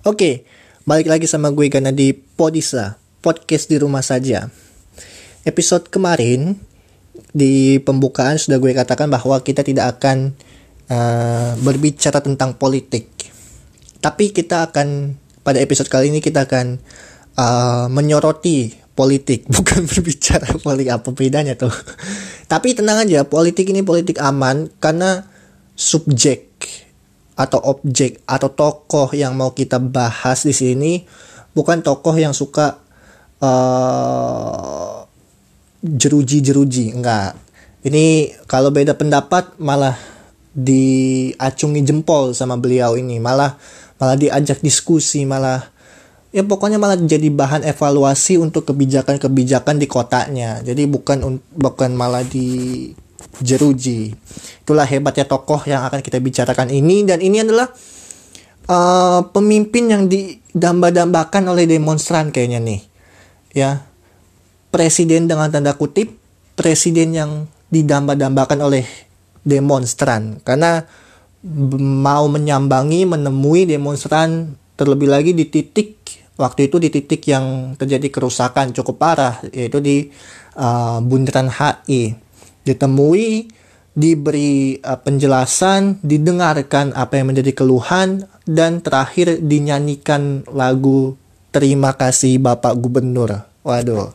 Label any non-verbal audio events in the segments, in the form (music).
Oke, balik lagi sama gue karena di Podisa, podcast di rumah saja. Episode kemarin di pembukaan sudah gue katakan bahwa kita tidak akan uh, berbicara tentang politik. Tapi kita akan pada episode kali ini kita akan uh, menyoroti politik, (laughs) bukan berbicara politik apa bedanya tuh. Tapi tenang aja, politik ini politik aman karena subjek atau objek atau tokoh yang mau kita bahas di sini bukan tokoh yang suka uh, jeruji-jeruji enggak. Ini kalau beda pendapat malah diacungi jempol sama beliau ini malah malah diajak diskusi malah ya pokoknya malah jadi bahan evaluasi untuk kebijakan-kebijakan di kotanya. Jadi bukan bukan malah di jeruji. Itulah hebatnya tokoh yang akan kita bicarakan ini dan ini adalah uh, pemimpin yang didamba-dambakan oleh demonstran kayaknya nih. Ya. Presiden dengan tanda kutip presiden yang didamba-dambakan oleh demonstran karena mau menyambangi menemui demonstran terlebih lagi di titik waktu itu di titik yang terjadi kerusakan cukup parah yaitu di uh, bundaran HI ditemui, diberi uh, penjelasan, didengarkan apa yang menjadi keluhan, dan terakhir dinyanyikan lagu Terima kasih Bapak Gubernur. Waduh. Oke,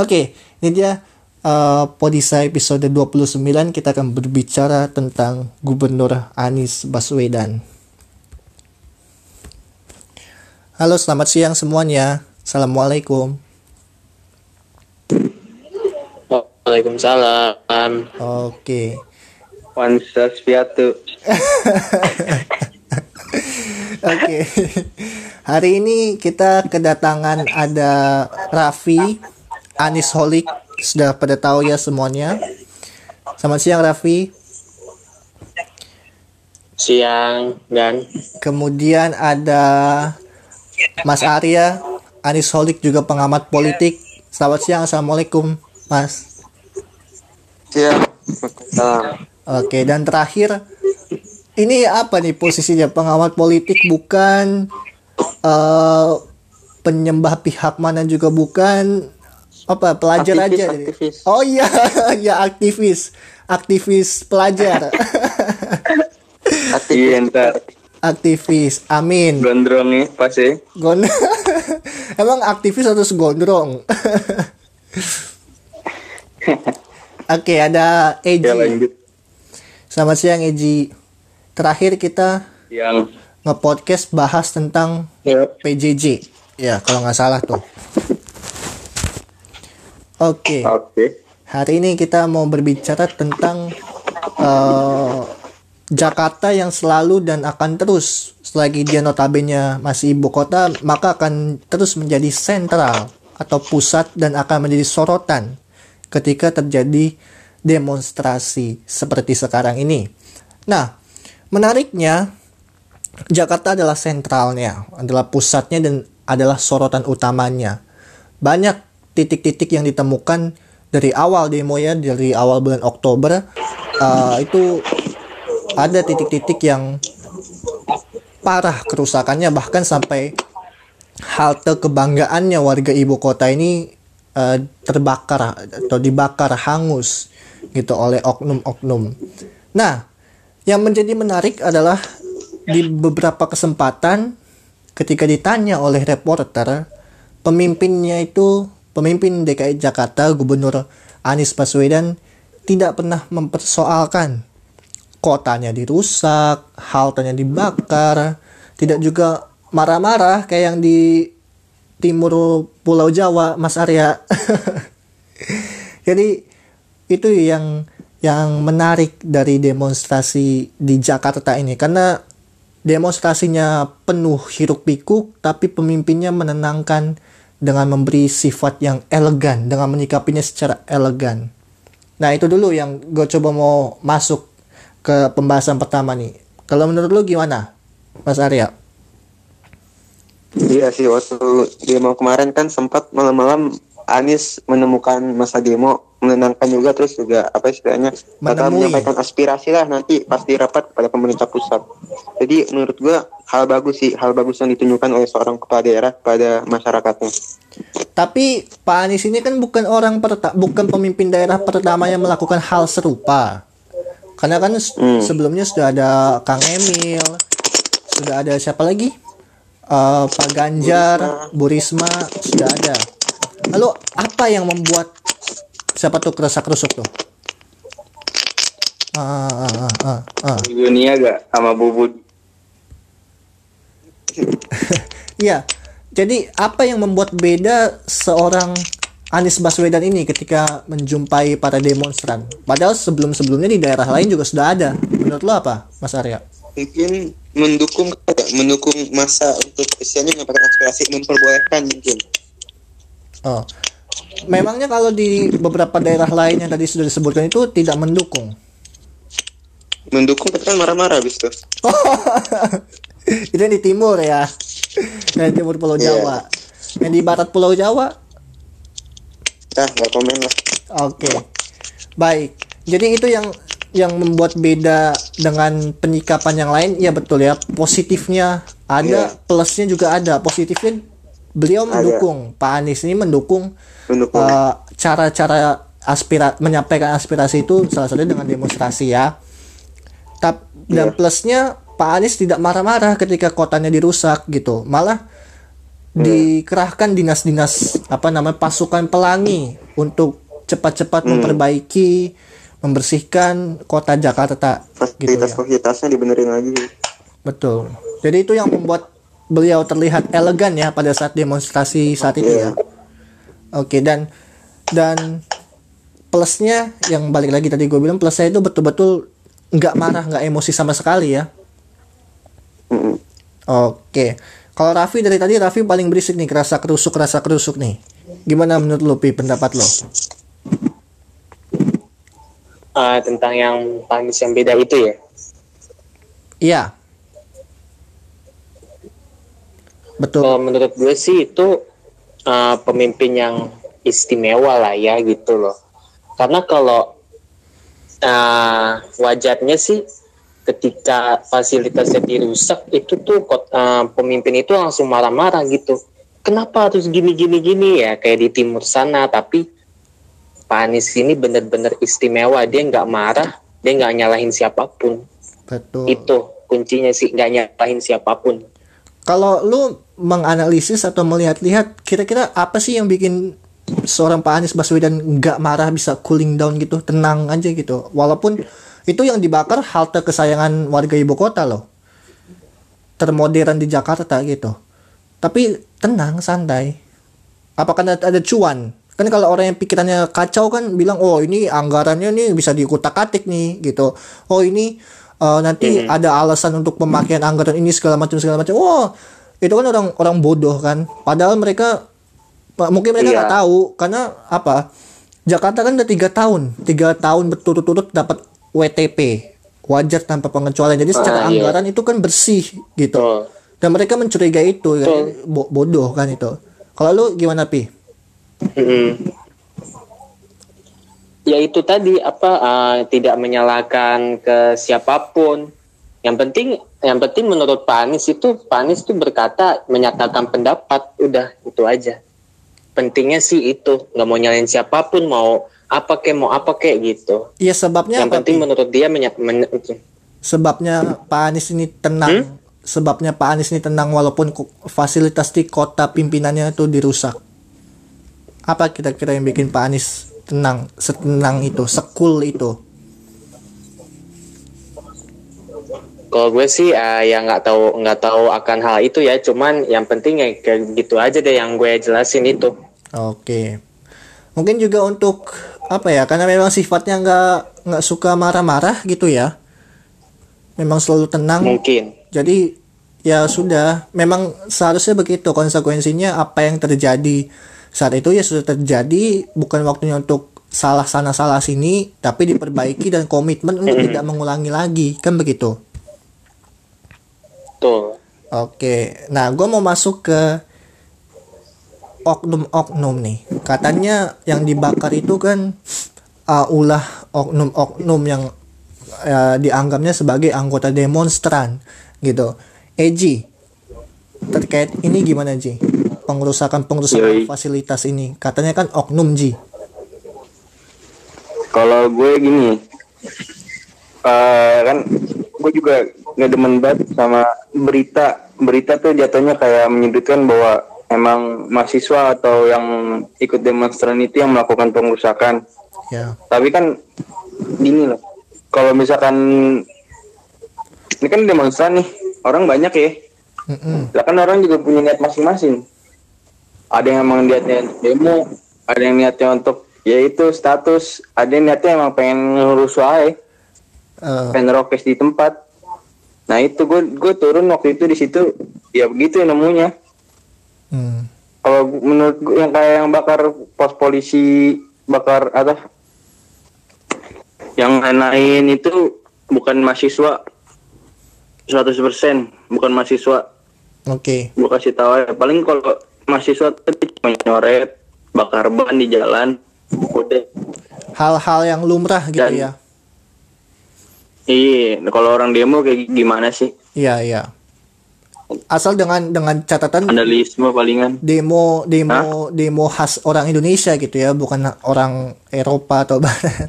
okay, ini dia uh, Podisa episode 29 kita akan berbicara tentang Gubernur Anies Baswedan. Halo, selamat siang semuanya. Assalamualaikum. Waalaikumsalam. Oke. Wansasviatu. Oke. Hari ini kita kedatangan ada Raffi, Anis Holik, sudah pada tahu ya semuanya. Selamat siang Raffi. Siang dan kemudian ada Mas Arya, Anis Holik juga pengamat politik. Selamat siang, Assalamualaikum, Mas. Siap. Oke, dan terakhir ini apa nih posisinya? Pengamat politik bukan uh, penyembah pihak mana juga bukan. Apa pelajar aktivis, aja? aktivis. oh iya (laughs) ya aktivis. Aktivis pelajar. Aktivis. Aktivis amin. Gondrong nih pasti Gond (laughs) emang aktivis atau gondrong (laughs) Oke, ada Eji. Ya, lanjut. Selamat siang Eji. Terakhir kita yang nge-podcast bahas tentang ya. PJJ. Ya, kalau nggak salah tuh. Oke. Oke. Hari ini kita mau berbicara tentang uh, Jakarta yang selalu dan akan terus selagi dia notabene masih ibu kota maka akan terus menjadi sentral atau pusat dan akan menjadi sorotan ketika terjadi demonstrasi seperti sekarang ini. Nah, menariknya Jakarta adalah sentralnya, adalah pusatnya dan adalah sorotan utamanya. Banyak titik-titik yang ditemukan dari awal demo ya, dari awal bulan Oktober uh, itu ada titik-titik yang parah kerusakannya bahkan sampai halte kebanggaannya warga ibu kota ini uh, terbakar atau dibakar hangus gitu oleh oknum-oknum. Nah, yang menjadi menarik adalah di beberapa kesempatan ketika ditanya oleh reporter, pemimpinnya itu pemimpin DKI Jakarta Gubernur Anies Baswedan tidak pernah mempersoalkan kotanya dirusak, haltenya dibakar, tidak juga marah-marah kayak yang di timur Pulau Jawa, Mas Arya. (laughs) Jadi itu yang yang menarik dari demonstrasi di Jakarta ini karena demonstrasinya penuh hiruk pikuk tapi pemimpinnya menenangkan dengan memberi sifat yang elegan dengan menyikapinya secara elegan. Nah itu dulu yang gue coba mau masuk ke pembahasan pertama nih. Kalau menurut lu gimana, Mas Arya? Iya sih waktu mau kemarin kan sempat malam-malam Anies menemukan masa demo menenangkan juga terus juga apa istilahnya Menemui. menyampaikan aspirasi lah nanti pasti rapat kepada pemerintah pusat. Jadi menurut gua hal bagus sih, hal bagus yang ditunjukkan oleh seorang kepala daerah pada masyarakatnya. Tapi Pak Anies ini kan bukan orang perta- bukan pemimpin daerah pertama yang melakukan hal serupa. Karena kan Hmm. sebelumnya sudah ada Kang Emil, sudah ada siapa lagi? Eh, Pak Ganjar, Bu Risma, sudah ada. Lalu apa yang membuat siapa tuh keresak kerusuk tuh? Ah, ah, ah, ah, ah. Dunia gak sama Bubud. (laughs) Iya. Jadi apa yang membuat beda seorang Anies Baswedan ini ketika menjumpai para demonstran? Padahal sebelum-sebelumnya di daerah lain juga sudah ada. Menurut lo apa, Mas Arya? Mungkin mendukung mendukung masa untuk istilahnya menyampaikan aspirasi memperbolehkan mungkin. Oh. Memangnya kalau di beberapa daerah lain yang tadi sudah disebutkan itu tidak mendukung. Mendukung kan marah-marah habis tuh. (laughs) itu yang di timur ya. Yang di timur Pulau Iya. Jawa. Yang di barat Pulau Jawa Ah, nggak komen lah. Oke. Baik. Jadi itu yang yang membuat beda dengan penyikapan yang lain. Ya betul ya. Positifnya ada, Iya. plusnya juga ada. Positifnya beliau mendukung Pak Anies ini mendukung Mendukung. eh, cara-cara aspira menyampaikan aspirasi itu salah satunya dengan demonstrasi ya. Tap, dan Iya. plusnya Pak Anies tidak marah-marah ketika kotanya dirusak gitu. Malah dikerahkan dinas-dinas apa namanya pasukan pelangi untuk cepat-cepat memperbaiki membersihkan kota Jakarta gitu ya. Fasilitas-fasilitasnya dibenerin lagi. Betul. Jadi itu yang membuat beliau terlihat elegan ya pada saat demonstrasi saat itu ya. Iya. Oke dan dan plusnya yang balik lagi tadi gue bilang plusnya itu betul-betul nggak marah nggak emosi sama sekali ya. Oke. Kalau Raffi dari tadi Raffi paling berisik nih kerasa kerusuk kerasa kerusuk nih. Gimana menurut lo Pi pendapat lo? Ah, tentang yang Panis yang beda itu ya. Iya. Betul. Kalau menurut gue sih itu ah, pemimpin yang istimewa lah ya gitu loh. Karena kalau ah, wajarnya sih ketika fasilitasnya dirusak itu tuh ah, pemimpin itu langsung marah-marah gitu. Kenapa harus gini gini gini ya kayak di timur sana tapi Pak Anies ini bener-bener istimewa dia nggak marah dia nggak nyalahin siapa pun Betul. itu kuncinya sih nggak nyalahin siapa pun Kalau lu menganalisis atau melihat-lihat kira-kira apa sih yang bikin seorang Pak Anies Baswedan nggak marah bisa cooling down gitu, tenang aja gitu. Walaupun itu yang dibakar halte kesayangan warga ibu kota loh. Termodern di Jakarta gitu. Tapi tenang, santai. Apakah ada, ada cuan? Kan kalau orang yang pikirannya kacau kan bilang, oh ini anggarannya nih bisa dikutak-atik nih gitu. Oh ini eh, nanti ada alasan untuk pemakaian anggaran ini segala macam segala macam. Wah itu kan orang orang bodoh kan. Padahal mereka mungkin mereka Iya. nggak tahu karena apa? Jakarta kan udah tiga tahun, tiga tahun berturut-turut dapat WTP wajar tanpa pengecualian. Jadi secara Ah, iya. anggaran itu kan bersih gitu. Betul. Dan mereka mencurigai itu, kan? Bodoh kan itu. Kalau lu gimana pi? Mm-mm. Ya itu tadi apa uh, tidak menyalahkan ke siapa pun. Yang penting yang penting menurut Pak Anies itu Pak Anies itu berkata menyatakan pendapat udah itu aja. Pentingnya sih itu nggak mau nyalain siapa pun mau apa kek mau apa kek gitu. Iya sebabnya yang apa? penting Pi? menurut dia menya- men- itu. sebabnya Pak Anies ini tenang. Hmm? Sebabnya Pak Anies ini tenang walaupun fasilitas di kota pimpinannya itu dirusak. Apa kira-kira yang bikin Pak Anies tenang, setenang itu, sekul itu? Kalau gue sih uh, ya nggak tahu nggak tahu akan hal itu ya. Cuman yang penting ya kayak gitu aja deh yang gue jelasin itu. Oke. Mungkin juga untuk apa ya? Karena memang sifatnya nggak nggak suka marah-marah gitu ya. Memang selalu tenang. Mungkin. Jadi ya sudah, memang seharusnya begitu konsekuensinya apa yang terjadi saat itu ya sudah terjadi, bukan waktunya untuk salah sana salah sini, tapi diperbaiki dan komitmen untuk tidak mengulangi lagi, kan begitu. Tuh. Oke, nah gue mau masuk ke oknum-oknum nih. Katanya yang dibakar itu kan uh, ulah oknum-oknum yang uh, dianggapnya sebagai anggota demonstran gitu. Eji, terkait ini gimana Ji? Yoi. fasilitas ini. Katanya kan oknum Ji. Kalau gue gini, eh kan gue juga nggak demen banget sama berita. Berita tuh jatuhnya kayak menyudutkan bahwa emang mahasiswa atau yang ikut demonstran itu yang melakukan pengerusakan. Ya. Tapi kan gini loh, kalau misalkan ini kan demonstran nih, orang banyak ya. Mm-mm. Lah kan orang juga punya niat masing-masing. Ada yang emang niatnya demo, ada yang niatnya untuk yaitu status, ada yang niatnya emang pengen ngerusuh aja, Eh, pengen rokes di tempat. Nah itu gue gue turun waktu itu di situ, ya begitu namanya. hmm. Kalau menurut gue yang kayak yang bakar pos polisi, bakar apa? Yang lain itu bukan mahasiswa 100% bukan mahasiswa Oke. gue kasih tahu ya paling kalau mahasiswa tuh cuma nyoret bakar ban di jalan udah Hal-hal yang lumrah gitu Dan- ya. iya kalau orang demo kayak gimana sih Iya, iya. Asal dengan dengan catatan vandalisme palingan demo demo demo khas orang Indonesia gitu ya, bukan orang Eropa atau (laughs) barat.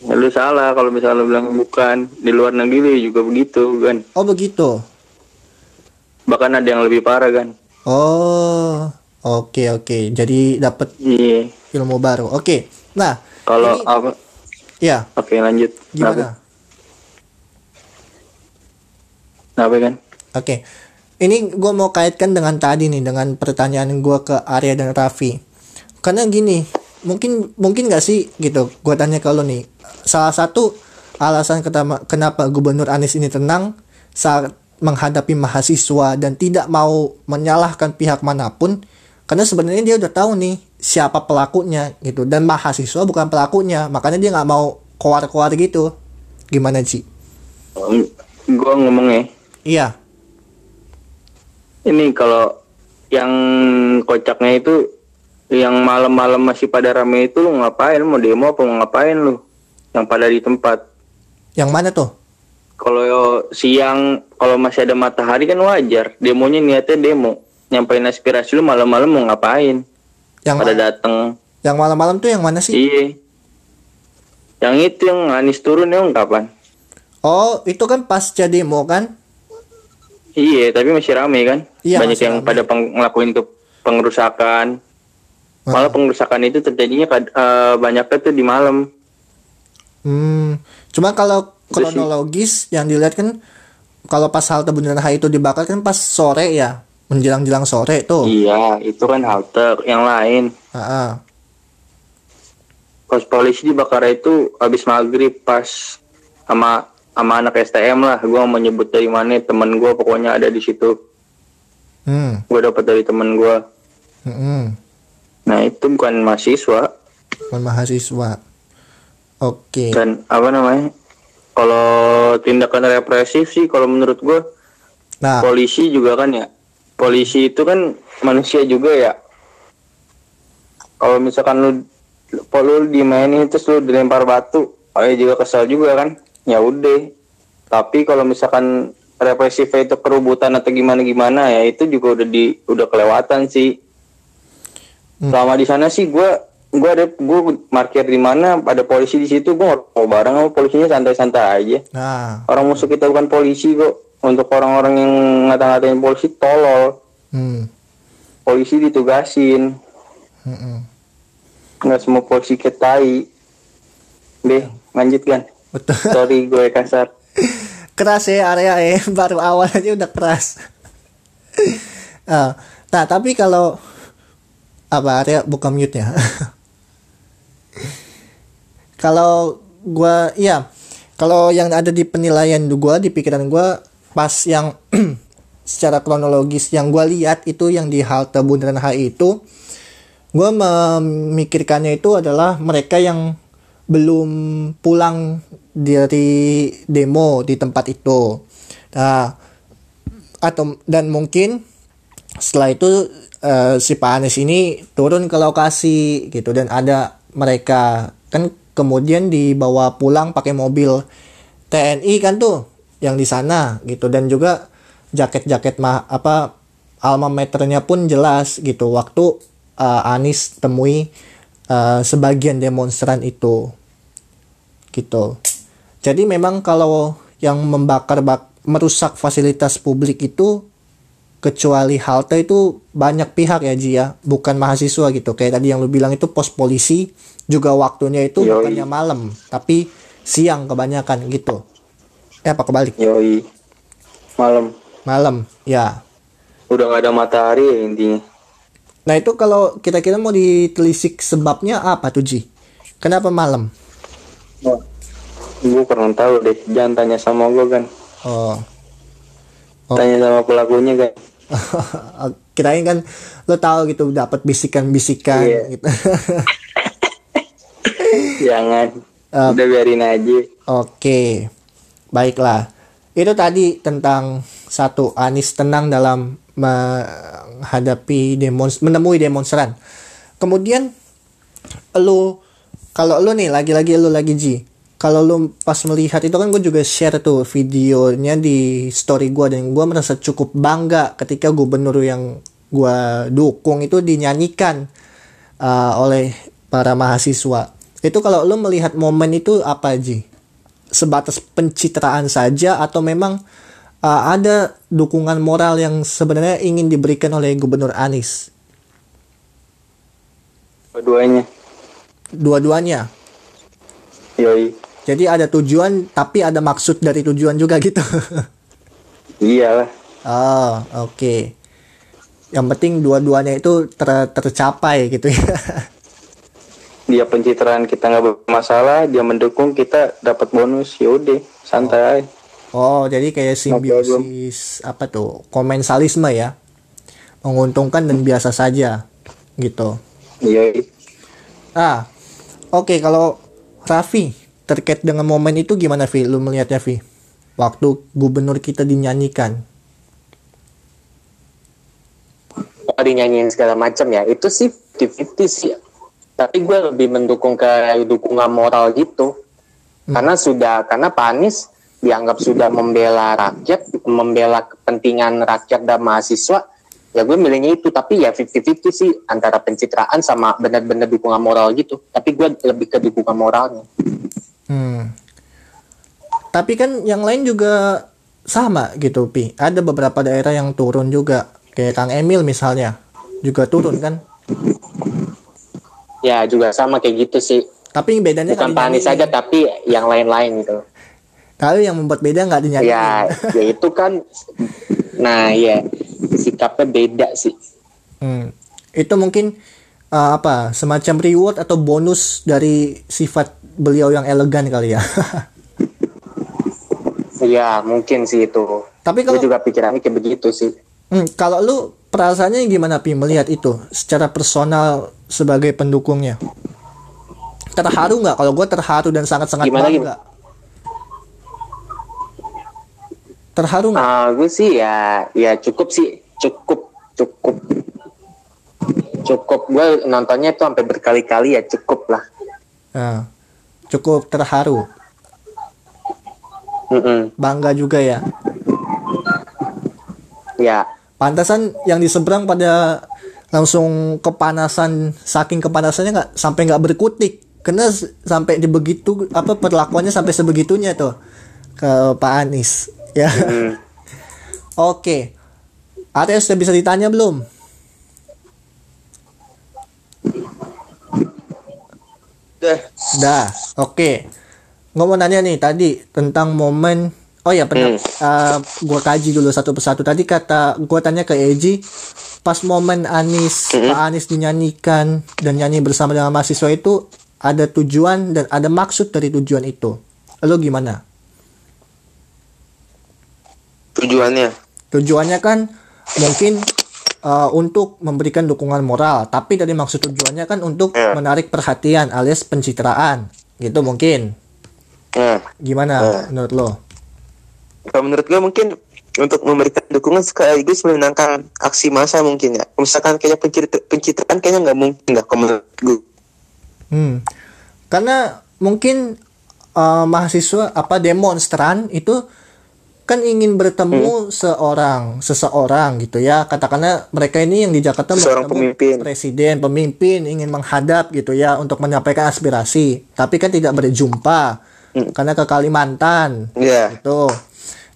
ya, lu salah kalau misalnya lu bilang bukan di luar negeri juga begitu kan Oh, begitu. bahkan ada yang lebih parah kan Oh, oke oke. Jadi dapat iya ilmu baru. Oke. Nah, kalau Ini- apa ya, oke lanjut gimana? Kenapa kan Oke. Ini gue mau kaitkan dengan tadi nih, dengan pertanyaan gue ke Arya dan Raffi. Karena gini, mungkin mungkin gak sih gitu, gue tanya ke lo nih. Salah satu alasan ketama- kenapa Gubernur Anies ini tenang saat menghadapi mahasiswa dan tidak mau menyalahkan pihak mana pun, karena sebenarnya dia udah tahu nih siapa pelakunya gitu, dan mahasiswa bukan pelakunya, makanya dia nggak mau keluar-keluar gitu. Gimana sih? gue ngomongnya Iya. ini kalau yang kocaknya itu yang malam-malam masih pada rame itu lu ngapain mau demo apa mau ngapain lu yang pada di tempat Yang mana tuh? Kalau siang kalau masih ada matahari kan wajar. Demonya niatnya demo. Nyampein aspirasi lu malam-malam mau ngapain? Yang pada dateng. yang malam-malam tuh yang mana sih? iya. Yang itu yang Anies turun emang kapan? Oh, itu kan pasca demo kan? iya tapi masih rame kan? Iya, banyak yang rame. pada peng- ngelakuin ke pengerusakan malah pengerusakan itu terjadinya eh, banyaknya tuh di malam. Hmm, cuma kalau. Kronologis yang dilihat kan kalau pas halte Bundaran HI itu dibakar kan pas sore ya, menjelang-jelang sore tuh. Iya, itu kan halte yang lain. Ah, ah. Pos polisi dibakar itu habis maghrib pas sama sama anak STM lah. Gua mau nyebut dari mana temen gua pokoknya ada di situ. Hmm, Gua dapat dari temen gua. hmm. Nah itu bukan mahasiswa Bukan mahasiswa. Oke. dan apa namanya? Kalau tindakan represif sih, kalau menurut gua Nah, polisi juga kan ya. Polisi itu kan manusia juga ya. Kalau misalkan lu lu dimainin terus lu dilempar batu, oh ya juga kesal juga kan. Ya udah. Tapi kalau misalkan represifnya itu kerubutan atau gimana gimana ya itu juga udah di udah kelewatan sih. Hmm. Selama di sana sih gua gua ada gua parkir di mana ada polisi di situ gua mau bareng sama polisinya santai-santai aja. nah, Orang musuh kita bukan polisi kok. Untuk orang-orang yang ngata-ngatain polisi tolol. hmm, Polisi ditugasin. hmm, hmm. Nggak semua polisi ketai. Deh, lanjutkan. betul. (laughs) Sorry gue kasar. keras ya area eh (laughs) baru awal aja udah keras. (laughs) Ah, nah, tapi kalau apa area buka mute ya. (laughs) kalau gua iya, kalau yang ada di penilaian gua di pikiran gua pas yang (clears throat) secara kronologis yang gua lihat itu yang di halte Bundaran HI itu gua memikirkannya itu adalah mereka yang belum pulang dari demo di tempat itu. Nah, atau dan mungkin setelah itu eh, si Pak Anies ini turun ke lokasi gitu dan ada mereka. Kan kemudian dibawa pulang pakai mobil TNI kan tuh yang di sana gitu. Dan juga jaket-jaket mah apa alma maternya pun jelas gitu. Waktu eh, Anies temui eh, sebagian demonstran itu gitu. Jadi memang kalau yang membakar bak merusak fasilitas publik itu kecuali halte itu banyak pihak ya Ji ya, bukan mahasiswa gitu. Kayak tadi yang lu bilang itu pos polisi juga waktunya itu Yoi. bukannya malam, tapi siang kebanyakan gitu. Eh apa kebalik? Yoi. Malam. Malam, ya. Udah gak ada matahari ya intinya. Nah itu kalau kita-kita mau ditelisik sebabnya apa tuh Ji? Kenapa malam? Gue kurang tahu deh. Jangan tanya sama gue kan. Oh, Oh. Tanya sama pelakunya kan. (laughs) kirain kan lo tahu gitu dapat bisikan-bisikan Iya. gitu. (laughs) Jangan. (laughs) Eh. Udah biarin aja. Oke, baiklah. Itu tadi tentang satu Anis tenang dalam menghadapi demons menemui demonstran. Kemudian lu kalau lu nih lagi-lagi lu lagi Ji. Kalau lu pas melihat itu kan gue juga share tuh videonya di story gue dan gue merasa cukup bangga ketika gubernur yang gue dukung itu dinyanyikan uh, oleh para mahasiswa. Itu kalau lu melihat momen itu apa Ji? sebatas pencitraan saja atau memang uh, ada dukungan moral yang sebenarnya ingin diberikan oleh Gubernur Anies? Keduanya. Dua-duanya. Yoi. Jadi ada tujuan tapi ada maksud dari tujuan juga gitu. (laughs) Iyalah. oh, oke. Yang penting dua-duanya itu ter- tercapai gitu ya. (laughs) Dia pencitraan kita nggak bermasalah. Dia mendukung kita dapat bonus. Yaudah. Santai. aja. Oh, jadi kayak simbiosis apa tuh? Komensalisme ya. Menguntungkan dan biasa saja gitu. Yoi. Ah, oke kalau Raffi terkait dengan momen itu gimana Vi? Lu melihatnya Vi? Waktu gubernur kita dinyanyikan. Oh, dinyanyiin segala macam ya itu sih 50 sih tapi gue lebih mendukung ke dukungan moral gitu karena sudah karena Pak Anies dianggap sudah membela rakyat membela kepentingan rakyat dan mahasiswa ya gue milihnya itu tapi ya 50-50 sih antara pencitraan sama benar-benar dukungan moral gitu tapi gue lebih ke dukungan moralnya Hmm. Tapi kan yang lain juga sama gitu Pi. Ada beberapa daerah yang turun juga. Kayak Kang Emil misalnya. Juga turun kan. ya juga sama kayak gitu sih Tapi bedanya bukan nggak Pak Anies dinyanyiin. saja tapi yang lain-lain gitu Tapi yang membuat beda nggak dinyanyiin. ya ya itu kan nah ya sikapnya beda sih Hmm. Itu mungkin uh, apa semacam reward atau bonus dari sifat beliau yang elegan kali ya. (laughs) ya mungkin sih itu Tapi gue kalau juga pikirannya kayak begitu sih Hmm, kalau lu perasaannya gimana Pi melihat itu secara personal sebagai pendukungnya? Terharu nggak? Kalau gue terharu dan sangat-sangat Gimana, bangga. Terharu nggak? Ah, gue sih ya ya cukup sih cukup cukup cukup gue nontonnya itu sampai berkali-kali ya cukup lah Nah, cukup terharu, Mm-mm. bangga juga ya. ya Pantasan yang di seberang pada langsung kepanasan, saking kepanasannya nggak sampai nggak berkutik, karena s- sampai di begitu apa perlakuannya sampai sebegitunya tuh ke Pak Anies, ya. mm. (laughs) Oke. Ares sudah bisa ditanya belum? Udah. Dah. Oke. Nggak mau nanya nih tadi tentang momen Oh ya, pernah uh, gua kaji dulu satu persatu. Tadi kata gua tanya ke Eji pas momen Anis Pak Anis dinyanyikan dan nyanyi bersama dengan mahasiswa itu ada tujuan dan ada maksud dari tujuan itu. Lo gimana? Tujuannya. Tujuannya kan mungkin uh, untuk memberikan dukungan moral, tapi dari maksud tujuannya kan untuk Ya. menarik perhatian alias pencitraan. Gitu mungkin. Nah, Gimana menurut lo? kalau menurut gue mungkin untuk memberikan dukungan sekaligus menenangkan aksi massa mungkin ya. Misalkan kayak pencitra, pencitraan kayaknya nggak mungkin nggak kalau menurut gue. Hmm. Karena mungkin uh, mahasiswa apa demonstran itu kan ingin bertemu seorang seseorang gitu ya. Katakanlah mereka ini yang di Jakarta Seorang pemimpin. presiden pemimpin ingin menghadap gitu ya untuk menyampaikan aspirasi. Tapi kan tidak berjumpa karena ke Kalimantan Iya. gitu.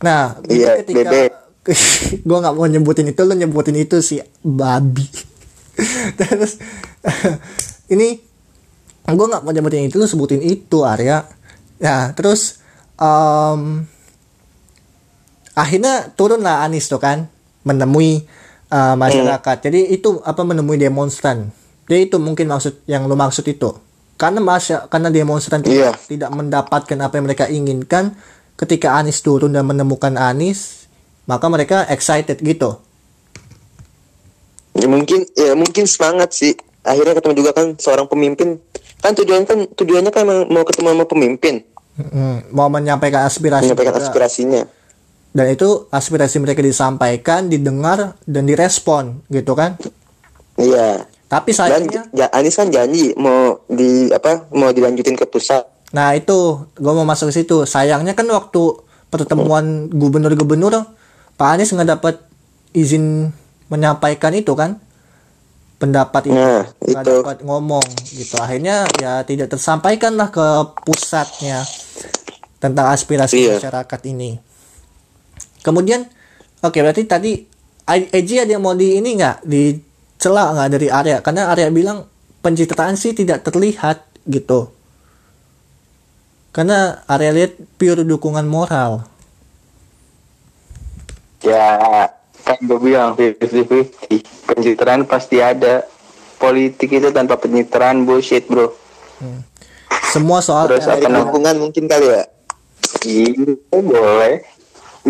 Nah itu Iya, ketika (laughs) gue nggak mau nyebutin itu lo nyebutin itu si babi. (laughs) Terus (laughs) ini gue nggak mau nyebutin itu lu sebutin itu Arya. Ya terus em, akhirnya turunlah Anies tuh kan menemui uh, masyarakat jadi itu apa menemui demonstran jadi itu mungkin maksud yang lu maksud itu karena masya karena demonstran Iya. tidak, tidak mendapatkan apa yang mereka inginkan ketika Anies turun dan menemukan Anies maka mereka excited gitu Ya mungkin ya mungkin semangat sih. Akhirnya ketemu juga kan seorang pemimpin. Kan tujuannya kan tujuannya kan mau ketemu sama pemimpin, Mm, mau menyampaikan aspirasi menyampaikan juga. aspirasinya. Dan itu aspirasi mereka disampaikan didengar dan direspon gitu kan Iya. tapi Dan sayangnya ja, Anies kan janji mau di apa mau dilanjutin ke pusat. nah itu gue mau masuk ke situ sayangnya kan waktu pertemuan gubernur-gubernur Pak Anies nggak dapat izin menyampaikan itu kan pendapat itu Nah, nggak itu. dapat ngomong gitu akhirnya ya tidak tersampaikan lah ke pusatnya tentang aspirasi Iya. masyarakat ini kemudian oke berarti tadi I- Eji ada yang mau di ini nggak dicela nggak dari Arya karena Arya bilang pencitraan sih tidak terlihat gitu karena Arya lihat pure dukungan moral Ya, kan gue bilang 50-50. Pencitraan pasti ada. Politik itu tanpa pencitraan bullshit, bro. semua soal Terus Dari namanya? dukungan mungkin kali ya. Iya, boleh.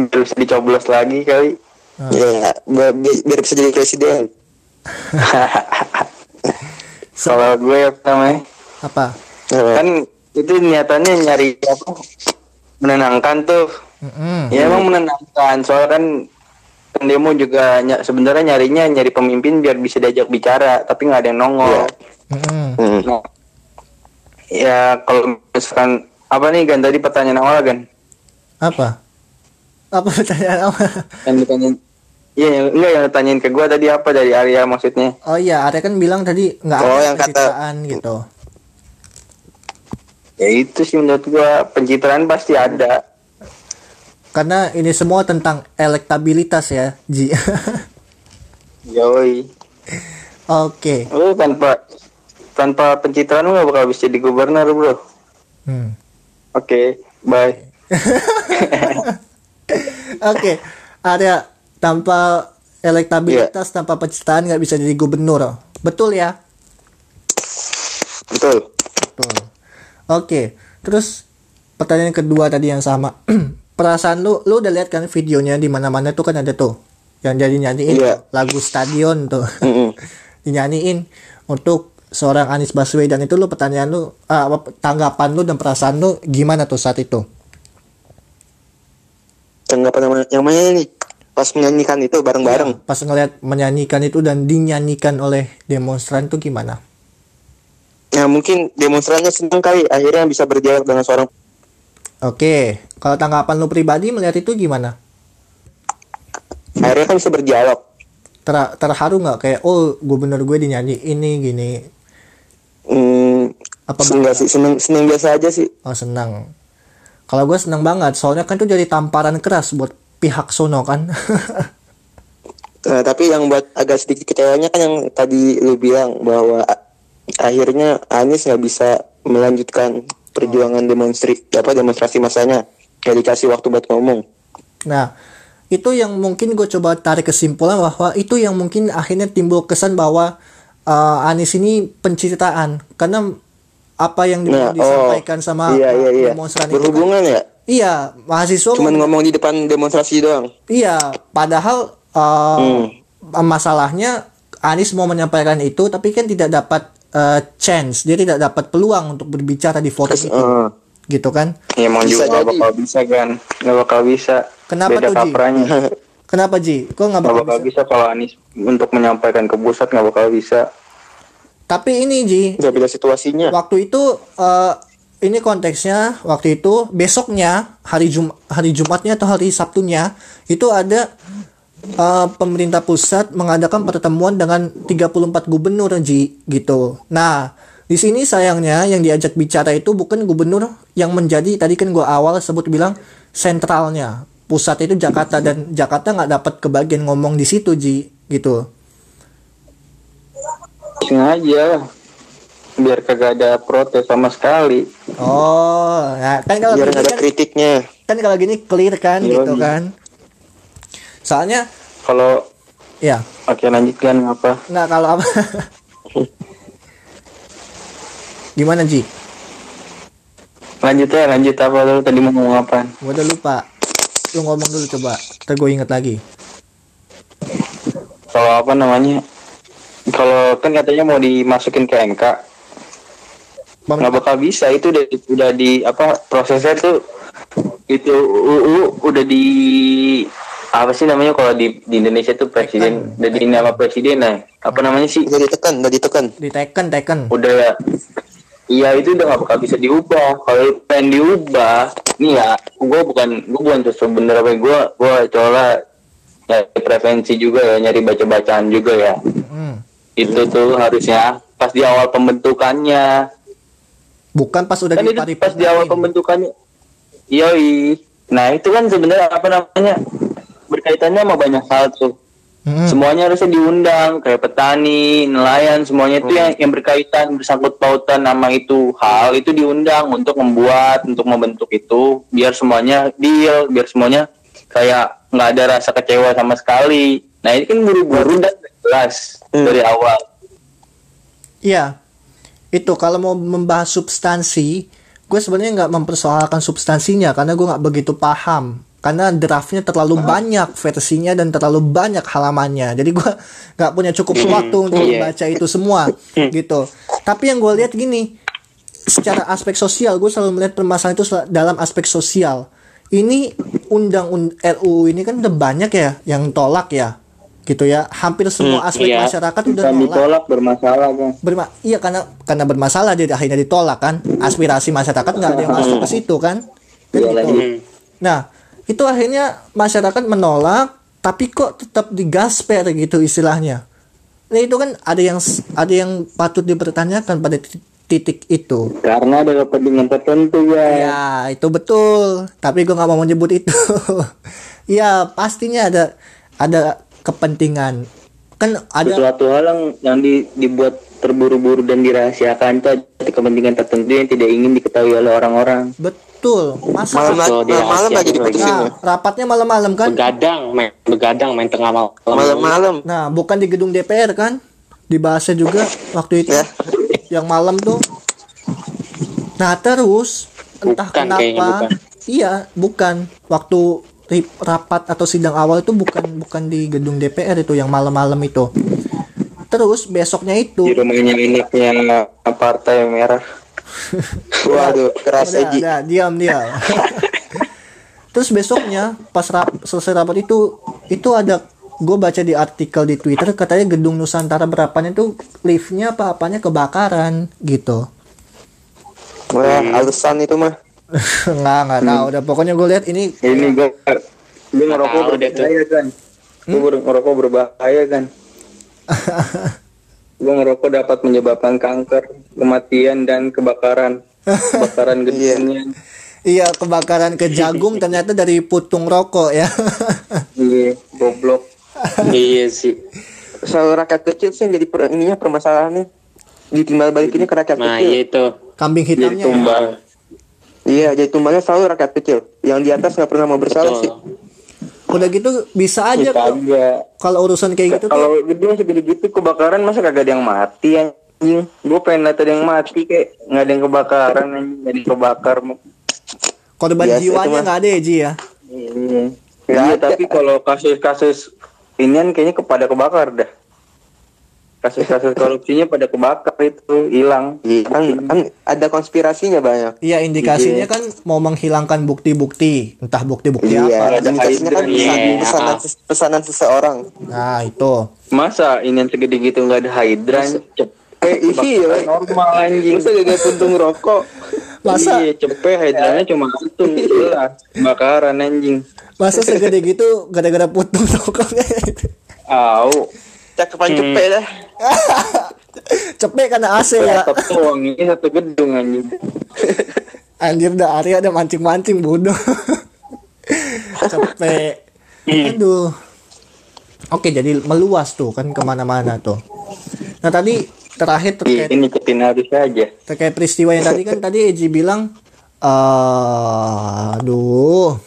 Biar bisa dicoblos lagi kali. Ya, biar, biar bisa jadi presiden. (laughs) Kalau gue apa namanya? apa Nah, Kan itu niatannya nyari apa? Menenangkan tuh. Mm-mm. Ya emang menenangkan. Soalnya kan kan demo juga ny- sebenarnya nyarinya nyari pemimpin biar bisa diajak bicara, tapi nggak ada yang nongol. Iya. Mm-mm. hmm. Nah, ya kalau misalkan apa nih kan tadi pertanyaan awal kan? apa apa pertanyaan apa Yang ditanyain Iya, yang- enggak yang ditanyain ke gua tadi apa dari Arya maksudnya? oh iya Arya kan bilang tadi nggak Oh, ada yang kata- gitu Ya itu sih menurut gua pencitraan pasti ada. karena ini semua tentang elektabilitas ya Ji (laughs) Yoi. oke Lu tanpa tanpa pencitraan lu gak bakal bisa jadi gubernur, Bro. Hmm. Oke, bye. (laughs) Oke, ada tanpa elektabilitas, tanpa pencitraan nggak bisa jadi gubernur. Betul ya? Betul. Betul. Oke, terus pertanyaan kedua tadi yang sama. (clears throat) Perasaan lu, lu udah lihat kan videonya di mana-mana tuh kan ada tuh yang jadi nyanyiin Iya. lagu stadion tuh. (laughs) Mm-mm. (laughs) Dinyanyiin untuk seorang Anies Baswedan itu lu pertanyaan lu apa, tanggapan lu dan perasaan lu gimana tuh saat itu? Tanggapan yang mana, yang mana nih? Pas menyanyikan itu bareng-bareng. Pas ngeliat menyanyikan itu dan dinyanyikan oleh demonstran tuh gimana? Nah mungkin demonstrannya senang kali akhirnya bisa berdialog dengan seorang Oke, kalau tanggapan lu pribadi melihat itu gimana? akhirnya kan bisa berdialog. Ter- terharu nggak kayak oh gubernur gue dinyanyi ini gini Hmm, apa enggak sih seneng seneng biasa aja sih. oh senang kalau gue senang banget soalnya kan itu jadi tamparan keras buat pihak sono kan? Nah, (laughs) tapi yang buat agak sedikit kecewanya kan yang tadi lu bilang bahwa akhirnya Anies nggak bisa melanjutkan perjuangan demonstri apa demonstrasi masanya. Nggak dikasih waktu buat ngomong. nah itu yang mungkin gue coba tarik kesimpulan bahwa itu yang mungkin akhirnya timbul kesan bahwa uh, Anies ini pencitraan. Karena apa yang Nah, oh, disampaikan sama iya iya iya. demonstran itu kan- Berhubungan ya? iya mahasiswa Cuman mau- ngomong di depan demonstrasi doang. Iya, padahal uh, Hmm. masalahnya Anies mau menyampaikan itu, tapi kan tidak dapat uh, chance, dia tidak dapat peluang untuk berbicara di forum itu, Eh, gitu kan? Ya emang Bisa juga jadi. bakal bisa kan. Gak bakal bisa. Kenapa Beda tuh, Ji? kapranya. Kenapa Ji? Kok nggak nggak bakal bakal bisa? bisa kalau Anies untuk menyampaikan ke pusat nggak bakal bisa Tapi ini Ji, Udah beda situasinya. waktu itu eh, ini konteksnya waktu itu besoknya hari Jum hari Jumatnya atau hari Sabtunya itu ada eh, pemerintah pusat mengadakan pertemuan dengan 34 gubernur Ji gitu. Nah, di sini sayangnya yang diajak bicara itu bukan gubernur yang menjadi tadi kan gua awal sebut bilang sentralnya. Pusat itu Jakarta dan Jakarta nggak dapat kebagian ngomong di situ Ji gitu. Sengaja. Biar kagak ada protes sama sekali. Oh, ya kan kalau Biar gini ada kan- kritiknya. kan kalau gini clear kan Iya, gitu iya. kan. Soalnya kalau ya oke lanjutkan apa? Nggak kalau apa? Gimana Ji? Lanjut ya lanjut. Apa lu tadi mau ngomong apa? Gua udah lupa. Lu ngomong dulu coba. Ntar gue inget lagi. Kalau apa namanya kalau kan katanya mau dimasukin ke MK Bang- nggak bakal bisa itu udah udah di apa prosesnya tuh itu UU udah di apa sih namanya kalau di, di Indonesia tuh presiden udah di nama presiden nah apa namanya sih? Udah ditekan, udah ditekan. di Tekken Tekken udah ya iya itu udah nggak bakal bisa diubah. Kalau pengen diubah nih ya gue bukan gue bukan terus bener apa gue gue coba nyari preferensi juga ya nyari baca bacaan juga ya. Hmm. Itu tuh harusnya pas di awal pembentukannya. Bukan pas udah kan di itu pas di awal pembentukannya. Yoi. Nah itu kan sebenarnya apa namanya? Berkaitannya sama banyak hal tuh. Hmm. semuanya harusnya diundang kayak petani nelayan semuanya itu yang yang berkaitan bersangkut pautan nama itu. Hal itu diundang untuk membuat untuk membentuk itu biar semuanya deal biar semuanya kayak nggak ada rasa kecewa sama sekali. Nah ini kan buru-buru. Dan Hmm. dari awal Iya, itu kalau mau membahas substansi, gue sebenarnya nggak mempersoalkan substansinya karena gue nggak begitu paham. Karena draftnya terlalu banyak versinya dan terlalu banyak halamannya. Jadi gue nggak punya cukup waktu untuk iya. membaca itu semua, gitu. Tapi yang gue lihat gini, secara aspek sosial, gue selalu melihat permasalahan itu dalam aspek sosial. Ini undang und RUU ini kan udah banyak ya yang tolak ya, gitu ya. Hampir semua Hmm, aspek iya. masyarakat udah Bukan nolak. ditolak bermasalah kan berma iya karena karena bermasalah dia akhirnya ditolak kan. Aspirasi masyarakat nggak ada yang masuk ke situ kan. Kan Iya, gitu. nah itu akhirnya masyarakat menolak tapi kok tetap digasper gitu istilahnya. Nah itu kan ada yang ada yang patut dipertanyakan pada titik, titik itu. Karena ada kepentingan tertentu ya. Ya itu betul. Tapi gue nggak mau menyebut itu. (laughs) Ya pastinya ada ada kepentingan kan ada sesuatu hal yang, yang di- dibuat terburu-buru dan dirahasiakan itu ada kepentingan tertentu yang tidak ingin diketahui oleh orang-orang betul masa Malam, malam, malam lagi diputusin Nah, ya. rapatnya malam-malam kan? begadang main begadang main tengah malam Malam-malam. Nah, bukan di gedung DPR kan? Dibahasnya juga waktu itu. Ya. Yang malam tuh. Nah, terus entah Bukan, kenapa bukan. iya, bukan. Waktu rapat atau sidang awal itu bukan bukan di gedung DPR itu yang malam-malam itu. Terus besoknya itu di rumahnya induknya partai merah (laughs) Waduh, keras udah, Eji. udah, diam diam. (laughs) Terus besoknya pas rap, selesai rapat itu itu ada gue baca di artikel di Twitter katanya gedung Nusantara berapanya itu liftnya apa apanya kebakaran gitu. Wah, alasan itu mah. Nggak nggak tahu udah pokoknya gue lihat ini ini gue gue ngerokok tahu deh tuh. berbahaya kan gue ber- ngerokok berbahaya kan (laughs) gue ngerokok dapat menyebabkan kanker kematian dan kebakaran kebakaran (laughs) gedungnya iya kebakaran ke jagung (laughs) ternyata dari putung rokok ya. iya goblok iya sih Soal rakyat kecil sih yang jadi per, ininya permasalahannya. Ditimbal balikinnya ke rakyat nah kecil. iya itu Kambing jadi hitamnya. ya. Iya, jadi tumbalnya selalu rakyat kecil. Yang di atas nggak pernah mau bersalah sih. Udah gitu bisa aja kalau kalau urusan kayak gitu tuh kalau gedung segede gitu kebakaran masa kagak ada yang mati anjing gue pengen lihat ada yang mati kayak nggak ada yang kebakaran anjing jadi kebakar korban Biasa jiwanya nggak ada ya Ji ya. Iya, Nggak Iya, ada. tapi kalau kasus-kasus inian kayaknya kepada kebakar dah. Kasus-kasus korupsinya pada kebakar itu hilang Iya, kan, kan ada konspirasinya banyak. Iya indikasinya kan mau menghilangkan bukti-bukti, entah bukti-bukti Iya, apa. Ada indikasinya kan pesan- Iya. pesanan, pesanan seseorang. Nah itu. masa ini yang segede gitu nggak ada hydra cepet Eh, iya. normal anjing Masa gak puntung rokok? Masa iya cepet hydranya cuma itu jelas bakaran anjing masa segede gitu gara-gara putung rokoknya. Au, Cakepan cepet dah. (laughs) Cepet karena AC ya. doang ini satu gedung anjing. (laughs) Anjir dah Arya ada mancing-mancing bodoh. (laughs) Cepet. Aduh. Oke jadi meluas tuh kan ke mana-mana tuh. Nah tadi terakhir terkait Ini ikutin harus aja. terkait peristiwa yang tadi kan tadi Eji bilang eh aduh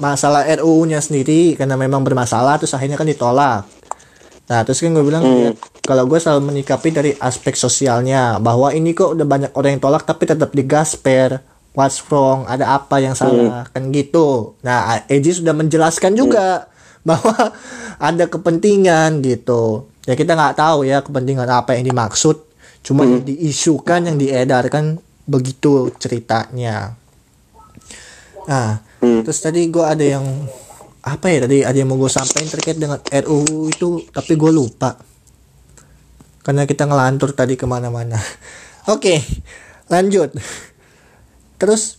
masalah RUU-nya sendiri karena memang bermasalah terus akhirnya kan ditolak. Nah terus kan gue bilang ya, kalau gue selalu menyikapi dari aspek sosialnya bahwa ini kok udah banyak orang yang tolak tapi tetap digasper what's wrong ada apa yang salah kan gitu. Nah Eji sudah menjelaskan juga (laughs) bahwa ada kepentingan gitu. Ya kita nggak tahu ya kepentingan apa yang dimaksud. Cuma yang diisukan yang diedarkan begitu ceritanya. Nah, terus tadi gue ada yang apa ya tadi ada yang mau gue sampaikan terkait dengan RUU itu tapi gue lupa. Karena kita ngelantur tadi ke mana-mana. (laughs) Oke lanjut. Terus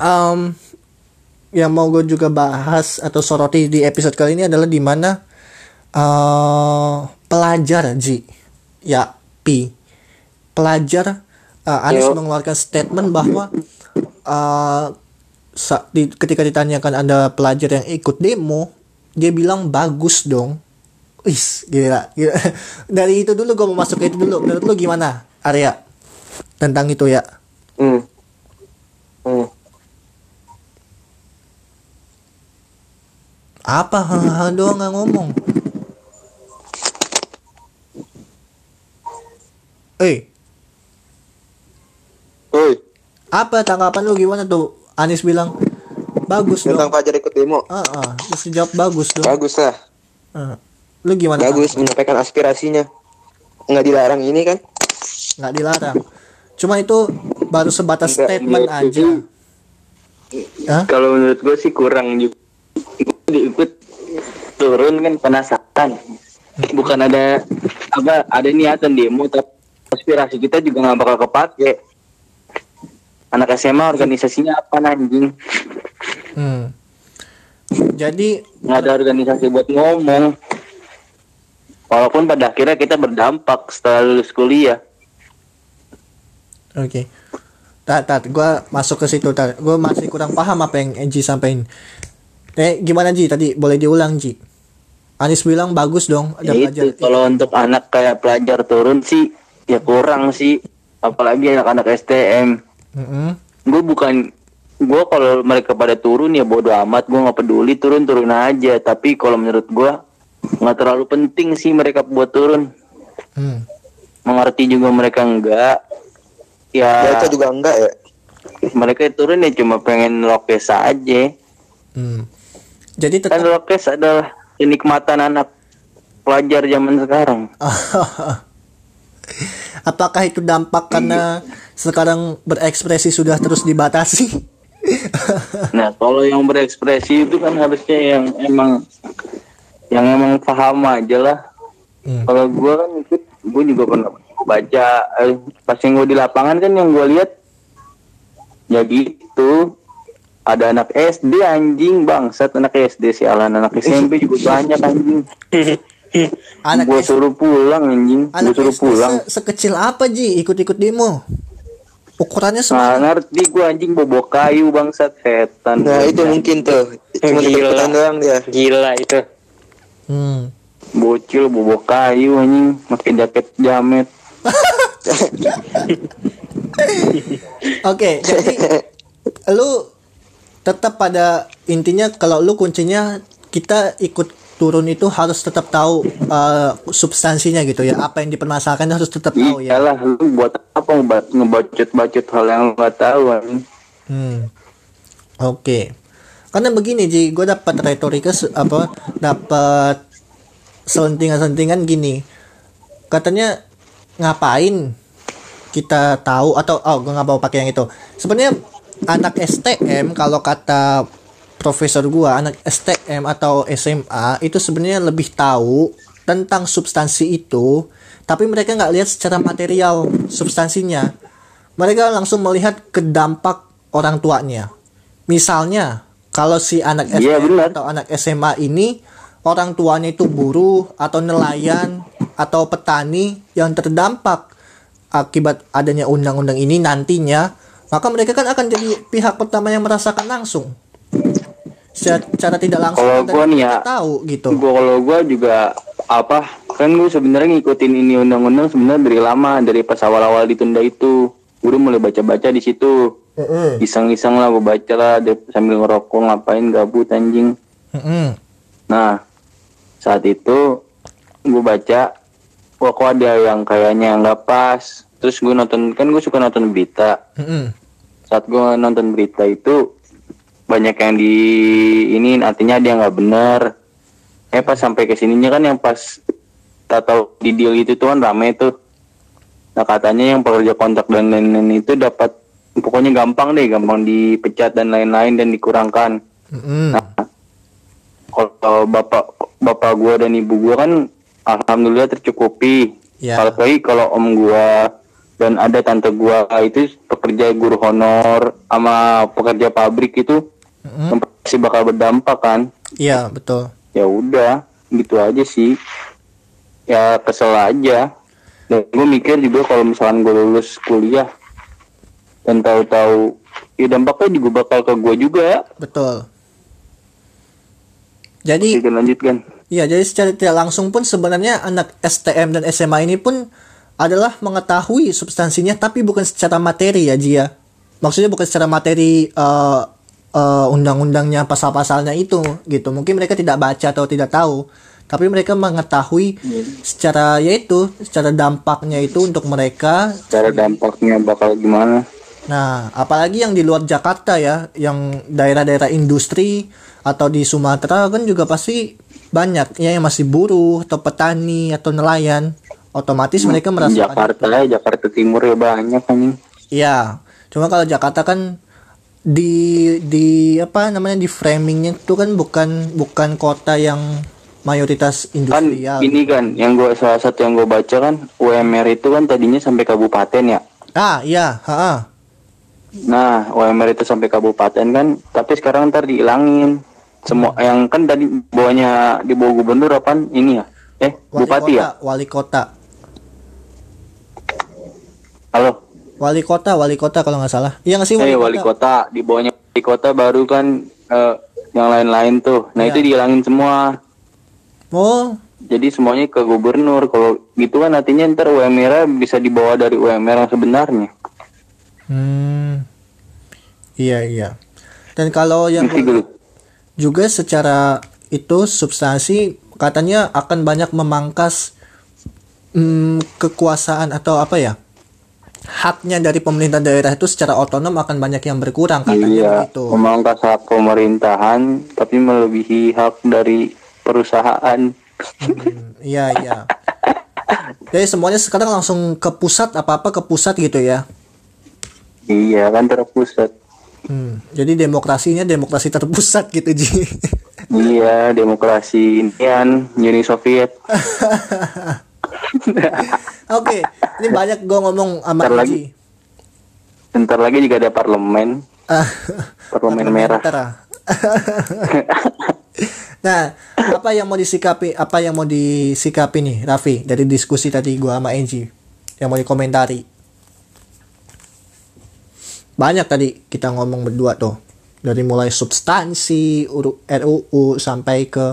um, yang mau gue juga bahas atau soroti di episode kali ini adalah di mana uh, pelajar Ji. Ya Pi pelajar uh, Anies mengeluarkan statement bahwa uh, ketika ditanyakan ada pelajar yang ikut demo dia bilang bagus dong Wis, gila, gila. (laughs) Dari itu dulu gue mau masuk ke itu dulu. Menurut lu gimana, Arya? Tentang itu ya. Hmm. Hmm. Apa? Hahaha doang nggak ngomong. Eh, Oi, apa tanggapan lu gimana tuh? Anies bilang bagus tentang dong. pelajar ikut demo. Ah, ah. Terus dijawab bagus dong. Bagus lah. Ah. Lu gimana? Bagus menyampaikan aspirasinya. Nggak dilarang ini kan? Nggak dilarang. Cuma itu baru sebatas Nggak, statement aja. Hah? Kalau menurut gue sih kurang juga. Diikut turun kan penasaran. Bukan ada apa ada niatan demo tapi aspirasi kita juga nggak bakal kepake. Anak SMA organisasinya apa anjing? Hmm. Jadi Nggak ada organisasi buat ngomong. Walaupun pada akhirnya kita berdampak setelah lulus kuliah. Oke. Tat, tat, gue masuk ke situ. Tat. Gue masih kurang paham apa yang Ji sampaikan. Eh, gimana Ji? Tadi boleh diulang Ji. Anies bilang bagus dong ada Ya pelajar. itu kalau untuk anak kayak pelajar turun sih ya kurang sih. Apalagi anak-anak STM. Mm-mm. gue bukan gue kalau mereka pada turun ya bodo amat gue nggak peduli turun turun aja tapi kalau menurut gue nggak terlalu penting sih mereka buat turun Hmm. mengerti juga mereka enggak Ya, itu juga enggak ya. mereka turun ya cuma pengen lokes aja Hmm. Jadi kan tetap lokes adalah kenikmatan anak pelajar zaman sekarang (laughs) apakah itu dampak karena sekarang berekspresi sudah terus dibatasi? nah kalau yang berekspresi itu kan harusnya yang emang yang emang paham aja lah. Hmm. Kalau gue kan ikut, gue juga pernah baca eh, pas yang gue di lapangan kan yang gue lihat ya gitu. Ada anak SD anjing bangsat. Anak SD sialan. Anak SMP juga banyak anjing (laughs) Anak gue suruh pulang anjing gue Anak suruh pulang se- sekecil apa Ji ikut-ikut demo? Ukurannya Nah, semua. ngerti gue anjing bobo kayu bangsat setan Nah, itu mungkin tuh. Cuma Gila. doang dia. Gila itu. Hmm. bocil bobo kayu anjing pakai jaket jamet (laughs) Oke, jadi lu tetap pada intinya kalau lu kuncinya kita ikut turun itu harus tetap tahu uh, substansinya gitu ya apa yang dipermasalahkan harus tetap tahu ya. iyalah lu buat apa ngebacot-bacot hal yang lu nggak tahu anjing Hmm. Oke. Karena begini Ji, gue dapat retorika apa dapat selentingan-selentingan gini. katanya ngapain kita tahu atau oh gue nggak mau pakai yang itu sebenarnya anak STM kalau kata profesor gua anak STM atau SMA itu sebenarnya lebih tahu tentang substansi itu tapi mereka nggak lihat secara material substansinya. Mereka langsung melihat ke dampak orang tuanya. Misalnya kalau si anak Iya, STM benar. atau anak SMA ini orang tuanya itu buruh atau nelayan atau petani yang terdampak akibat adanya undang-undang ini nantinya maka mereka kan akan jadi pihak pertama yang merasakan langsung secara tidak langsung Kalau gua nih ya, tahu gitu Gua kalau gua juga apa kan gue sebenarnya ngikutin ini undang-undang sebenarnya dari lama dari pas awal-awal ditunda itu gue udah mulai baca-baca di situ Heeh. iseng-iseng lah gue baca lah sambil ngerokok ngapain gabut anjing Heeh. nah saat itu gue baca wah kok ada yang kayaknya nggak pas terus gue nonton kan gue suka nonton berita Heeh. saat gue nonton berita itu banyak yang di ini artinya yang nggak benar eh pas sampai ke sininya kan yang pas tak tahu di deal itu tuh kan rame tuh nah katanya yang pekerja kontrak dan lain-lain itu dapat pokoknya gampang deh gampang dipecat dan lain-lain dan dikurangkan Heeh. nah kalau bapak bapak gua dan ibu gua kan alhamdulillah tercukupi Ya. kalau lagi kalau om gua dan ada tante gua itu pekerja guru honor sama pekerja pabrik itu Mm-mm. pasti bakal berdampak kan? Iya betul. Ya udah gitu aja sih. Ya kesel aja. Dan gue mikir juga kalau misalkan gue lulus kuliah dan tahu-tahu ya dampaknya juga bakal ke gue juga. Betul. Jadi Oke, lanjutkan. Iya, jadi secara tidak langsung pun sebenarnya anak STM dan SMA ini pun adalah mengetahui substansinya tapi bukan secara materi ya Jia. Maksudnya bukan secara materi eh, eh, undang-undangnya pasal-pasalnya itu gitu. Mungkin mereka tidak baca atau tidak tahu, tapi mereka mengetahui secara yaitu secara dampaknya itu untuk mereka. cara dampaknya bakal gimana Nah, apalagi yang di luar Jakarta ya, yang daerah-daerah industri atau di Sumatera kan juga pasti banyak ya yang masih buruh atau petani atau nelayan. Otomatis mereka merasakan Jakarta ya Jakarta Timur ya banyak kan Iya. Cuma kalau Jakarta kan di di apa namanya di framingnya itu kan bukan bukan kota yang mayoritas kan industrial. ini kan yang gue salah satu yang gue baca kan UMR itu kan tadinya sampai kabupaten ya? Ah, iya, ha nah UMR itu sampai kabupaten kan tapi sekarang ntar dihilangin. Semua yang kan tadi bawahnya di bawah gubernur apa ini ya? Eh Wali bupati kota, ya wali kota. halo Wali kota, wali kota kalau nggak salah. Iya nggak sih eh wali kota di bawahnya wali kota baru kan eh, yang lain-lain tuh nah Iya. itu dihilangin semua Oh, jadi semuanya ke gubernur kalau gitu kan artinya ntar UMR bisa dibawa dari UMR yang sebenarnya Hmm. Iya, iya. Dan kalau yang dulu juga secara itu substansi katanya akan banyak memangkas hmm, kekuasaan atau apa ya? Haknya dari pemerintah daerah itu secara otonom akan banyak yang berkurang katanya iya begitu. memangkas hak pemerintahan tapi melebihi hak dari perusahaan Hmm, iya, iya. Jadi semuanya sekarang langsung ke pusat apa-apa ke pusat gitu ya. iya kan terpusat Hmm, jadi demokrasinya demokrasi terpusat gitu Ji. iya demokrasi Indian Uni Soviet (laughs) (laughs) Oke, ini banyak gue ngomong sama Ntar lagi. Bentar lagi juga ada parlemen (laughs) parlemen merah ah. (laughs) nah, apa yang mau disikapi? Apa yang mau disikapi nih, Raffi, dari diskusi tadi gua sama Angie yang mau dikomentari? Banyak tadi kita ngomong berdua tuh, dari mulai substansi RUU sampai ke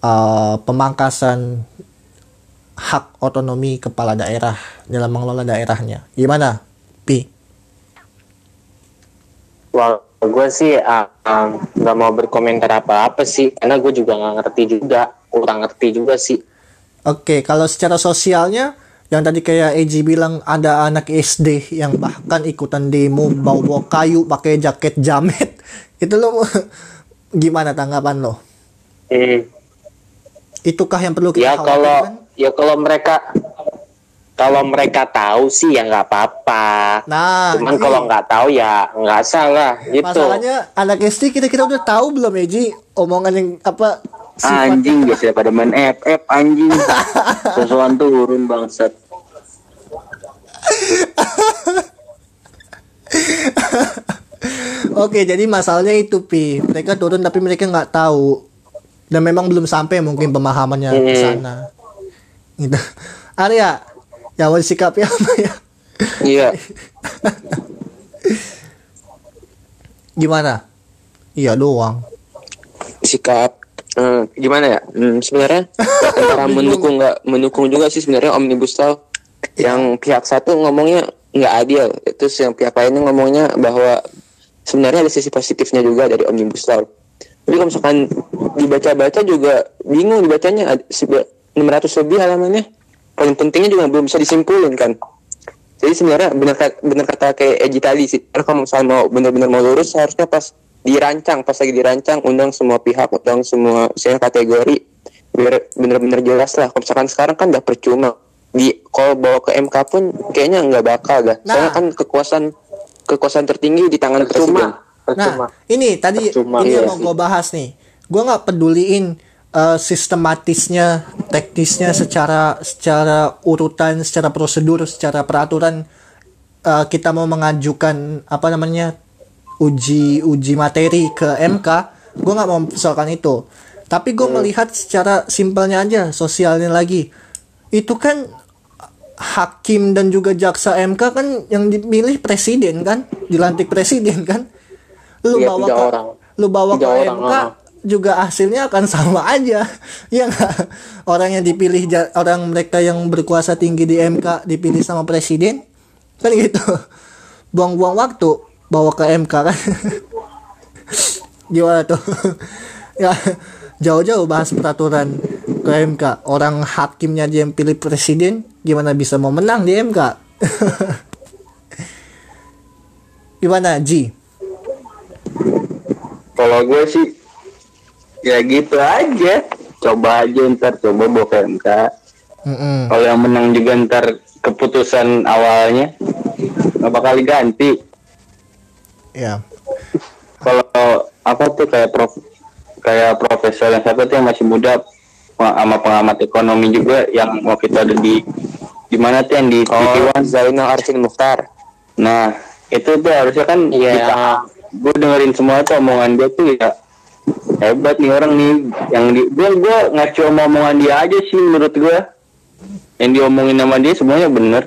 uh, pemangkasan hak otonomi kepala daerah dalam mengelola daerahnya. Gimana, Pi? Wah, gue sih ah, ah, nggak mau berkomentar apa-apa sih, karena gue juga nggak ngerti juga, kurang ngerti juga sih. Oke, kalau secara sosialnya yang tadi kayak Eji bilang ada anak SD yang bahkan ikutan demo bawa kayu pakai jaket jamet. (laughs) Itu lo (laughs) gimana tanggapan lo? Hmm. Itukah yang perlu kita Ya kalau khawatirkan? Ya kalau mereka kalau mereka tahu sih ya nggak apa-apa. Nah, Cuman kalau nggak tahu ya nggak salah gitu. masalahnya anak SD kita-kita udah tahu belum ya Ji omongan yang apa sifat Anjing biasa pada main FF anjing. (laughs) Sesuatu turun bangsat. Oke, jadi masalahnya itu pi. Mereka turun tapi mereka nggak tahu dan memang belum sampai mungkin pemahamannya ke Hmm. sana. Gitu. Arya, ya mau sikapnya apa ya? Iya. Gimana? Iya doang. sikap eh, gimana ya Hmm, sebenarnya antara (laughs) mendukung nggak mendukung juga sih sebenarnya omnibus law yang pihak satu ngomongnya nggak adil terus yang pihak lainnya ngomongnya bahwa sebenarnya ada sisi positifnya juga dari omnibus law tapi kalau misalkan dibaca-baca juga bingung dibacanya 600 lebih halamannya paling pentingnya juga belum bisa disimpulin kan jadi sebenarnya benar kata, benar kata kayak Eji tadi sih kalau misalnya mau benar-benar mau lurus harusnya pas dirancang pas lagi dirancang undang semua pihak undang semua misalnya kategori biar benar-benar jelas lah kalau misalkan sekarang kan udah percuma di kalau bawa ke MK pun kayaknya nggak bakal dah soalnya Nah. kan kekuasaan kekuasaan tertinggi di tangan presiden Percuma. Percuma. Nah, ini tadi Percuma, ini iya yang mau gue bahas nih. Gue nggak peduliin eh, sistematisnya, teknisnya secara secara urutan, secara prosedur, secara peraturan eh, kita mau mengajukan apa namanya uji uji materi ke MK. Gue nggak mau mempersoalkan itu. Tapi gue melihat secara simpelnya aja, sosialnya lagi. Itu kan hakim dan juga jaksa MK kan yang dipilih presiden kan, dilantik presiden kan. Lu Iya, bawa ke orang. lu bawa Tiga ke orang, MK ah. Juga hasilnya akan sama aja. (laughs) Ya nggak? Orang yang dipilih orang mereka yang berkuasa tinggi di MK dipilih sama presiden kan gitu. (laughs) Buang-buang waktu bawa ke MK kan. (laughs) Gimana tuh? ya jauh-jauh bahas peraturan ke MK. Orang hakimnya aja yang pilih presiden, gimana bisa mau menang di MK? gimana Ji? Kalau gue sih ya gitu aja. Coba aja ntar coba bawa ke MK. Mm-mm. Kalau yang menang juga ntar keputusan awalnya nggak bakal diganti. Ya. Kalau apa tuh kayak prof kayak profesor yang satu tuh yang masih muda ma- sama pengamat ekonomi juga yang waktu itu ada di di mana tuh yang di oh TV1. Zainal Arifin Mukhtar Nah, itu tuh harusnya kan Iya. kita gue dengerin semua tuh omongan dia tuh ya hebat nih orang nih. Yang di gue gue sama omongan dia aja sih menurut gue yang diomongin sama dia semuanya bener.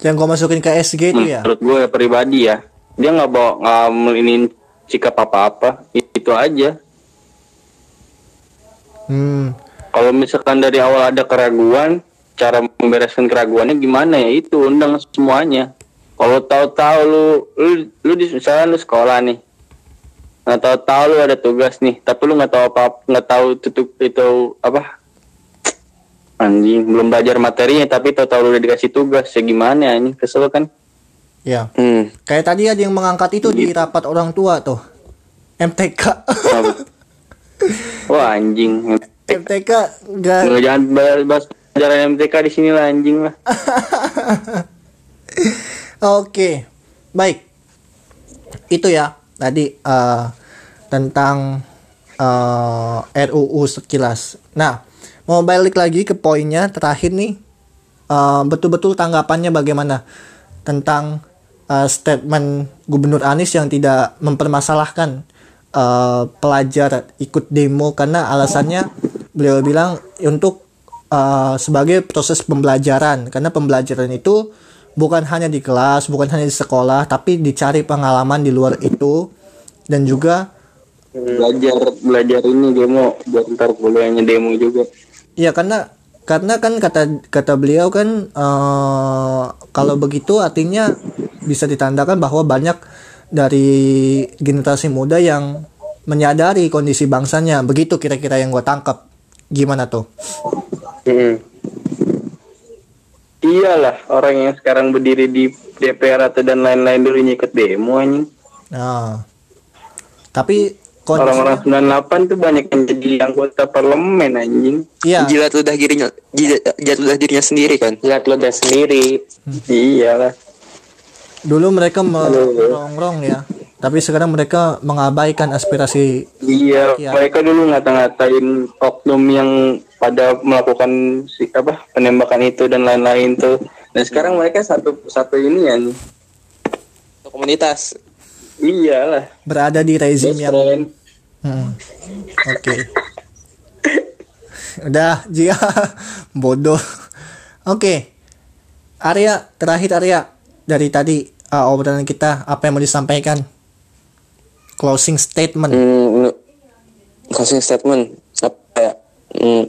Yang gue masukin ke SG itu ya. menurut gue pribadi ya. Dia nggak bawa nggak melinin sikap apa apa itu aja. Hmm. kalau misalkan dari awal ada keraguan cara membereskan keraguannya gimana ya? Itu undang semuanya. Kalau tahu-tahu lu lu lu di misalnya lu sekolah nih nggak tahu-tahu lu ada tugas nih tapi lu nggak tahu apa nggak tahu tutup itu apa anjing belum belajar materinya tapi tahu-tahu lu udah dikasih tugas ya gimana ini kesel kan Ya. hmm. Kayak tadi ada yang mengangkat itu di rapat orang tua tuh. MTK. (laughs) Wah anjing MTK enggak Nggak, jangan bahas, pelajaran MTK di sini lah anjing lah (laughs) Oke. Baik. Itu ya tadi eh, tentang eh, RUU sekilas. Nah, mau balik lagi ke poinnya terakhir nih. Eh, betul-betul tanggapannya bagaimana tentang eh, statement Gubernur Anies yang tidak mempermasalahkan eh, pelajar ikut demo karena alasannya beliau bilang untuk eh, sebagai proses pembelajaran karena pembelajaran itu bukan hanya di kelas, bukan hanya di sekolah, tapi dicari pengalaman di luar itu dan juga belajar belajar ini demo buat ntar kuliahnya demo juga. Ya karena karena kan kata kata beliau kan eh, kalau begitu artinya bisa ditandakan bahwa banyak dari generasi muda yang menyadari kondisi bangsanya. Begitu kira-kira yang gue tangkap. Gimana tuh? Mm-mm. iyalah orang yang sekarang berdiri di DPR atau dan lain-lain dulu ikut demo anjing. Nah tapi Orang-orang 98 tuh banyak yang jadi anggota parlemen anjing. Iya. Jilat ludah dirinya, jilat, jilat ludah dirinya sendiri kan. lihat lo udah sendiri Iyalah. Dulu mereka merongrong ya. Tapi sekarang mereka mengabaikan aspirasi Iya, Iya. mereka dulu ngata-ngatain oknum yang pada melakukan si, apa penembakan itu dan lain-lain tuh. Dan sekarang mereka satu satu ini ya. Komunitas. Iyalah. berada di rezim Best yang friend. Hmm. Oke. Udah, Jia. (laughs) Bodoh. Oke. Arya, terakhir Arya. Dari tadi uh, obrolan kita, apa yang mau disampaikan? Closing statement. Hmm, closing statement apa ya? Hmm,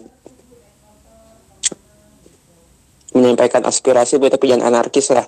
menyampaikan aspirasi buat tapi jangan anarkis lah.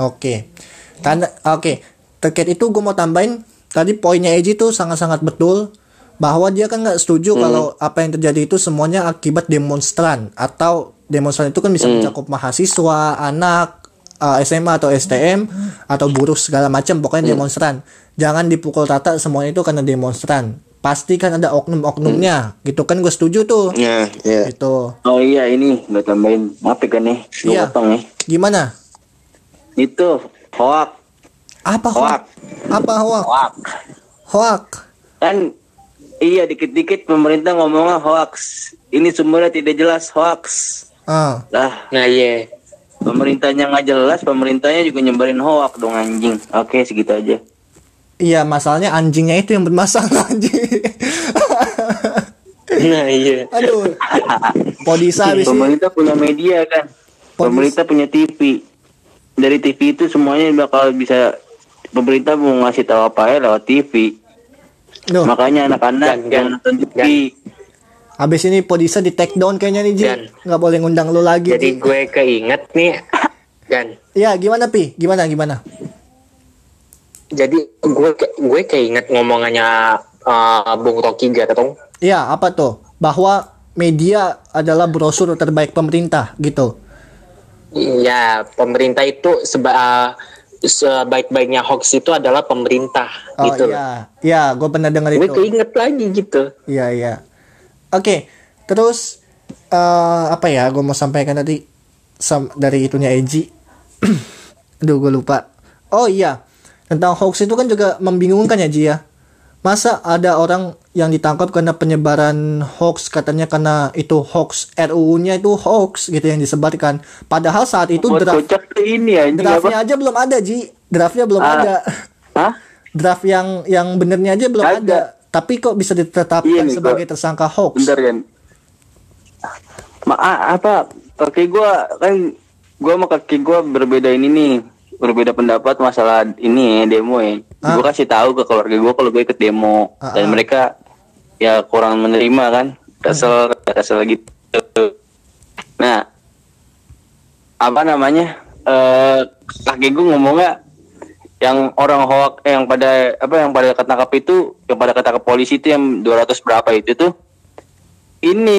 Oke. Tanda oke. Terkait itu gue mau tambahin tadi poinnya Eji tuh sangat-sangat betul bahwa dia kan nggak setuju kalau apa yang terjadi itu semuanya akibat demonstran atau demonstran itu kan bisa mencakup mahasiswa, anak, uh, SMA atau STM atau buruh segala macam pokoknya demonstran. Jangan dipukul rata semuanya itu karena demonstran. Pasti kan ada oknum-oknumnya. Gitu kan gue setuju tuh. Ya, ya. Gitu. Oh iya ini gue tambahin maaf ya kan nih. Gue Iya. nih. Gimana? Itu hoak, Apa hoak? Apa hoak? hoak. Hoak. Kan iya dikit-dikit pemerintah ngomongnya hoax. Ini sumbernya tidak jelas hoax. Ah. Lah, nah iya pemerintahnya nggak jelas, pemerintahnya juga nyebarin hoax dong anjing. Oke, segitu aja. Iya, masalahnya anjingnya itu yang bermasalah (laughs) anjing. nah iya Aduh. Podisa habis ini. Pemerintah punya media kan. Pemerintah punya TV. Dari TV itu semuanya bakal bisa pemerintah mau ngasih tahu apa ya lewat TV. Duh, Makanya anak-anak Gan, yang gan, nonton TV. habis ini Podisa di take down kayaknya nih, Ji. Dan- Nggak boleh ngundang lu lagi, jadi Ji. gue keinget nih kan Iya, gimana, Pi? Gimana, gimana? jadi gue ke- gue keinget ngomongannya uh, Bung Rocky Gerung Iya, apa tuh? Bahwa media adalah brosur terbaik pemerintah, gitu. Iya, pemerintah itu seba uh, sebaik-baiknya hoax itu adalah pemerintah Oh gitu. iya. Iya, gue pernah dengar Gue itu. keinget lagi gitu. Iya, iya. Oke, terus eh apa ya? Gue mau sampaikan tadi sam- dari itunya Eji. (clears throat) Aduh, gue lupa. Oh iya, tentang hoax itu kan juga membingungkan ya Ji ya. Masa ada orang yang ditangkap karena penyebaran hoax katanya karena itu hoax RUU-nya itu hoax gitu yang disebarkan. Padahal saat itu draft ini apa? draftnya aja belum ada Ji. Draftnya belum Ah. ada. Hah? Draft yang yang benernya aja belum Ada. ada. Tapi kok bisa ditetapkan Iya nih, sebagai Kak. tersangka hoax? Bentar kan. Ma a- apa kaki gua kan gua sama kaki gua berbeda ini nih berbeda pendapat masalah ini ya demo ya. Ah. Gua kasih tahu ke keluarga gua kalau gue ikut demo Ah, dan ah. mereka ya kurang menerima kan kesel kesel gitu. Nah apa namanya eh kaki gua ngomongnya yang orang hoak eh, yang pada apa yang pada ketangkap itu yang pada ketangkap polisi itu yang 200 berapa itu tuh ini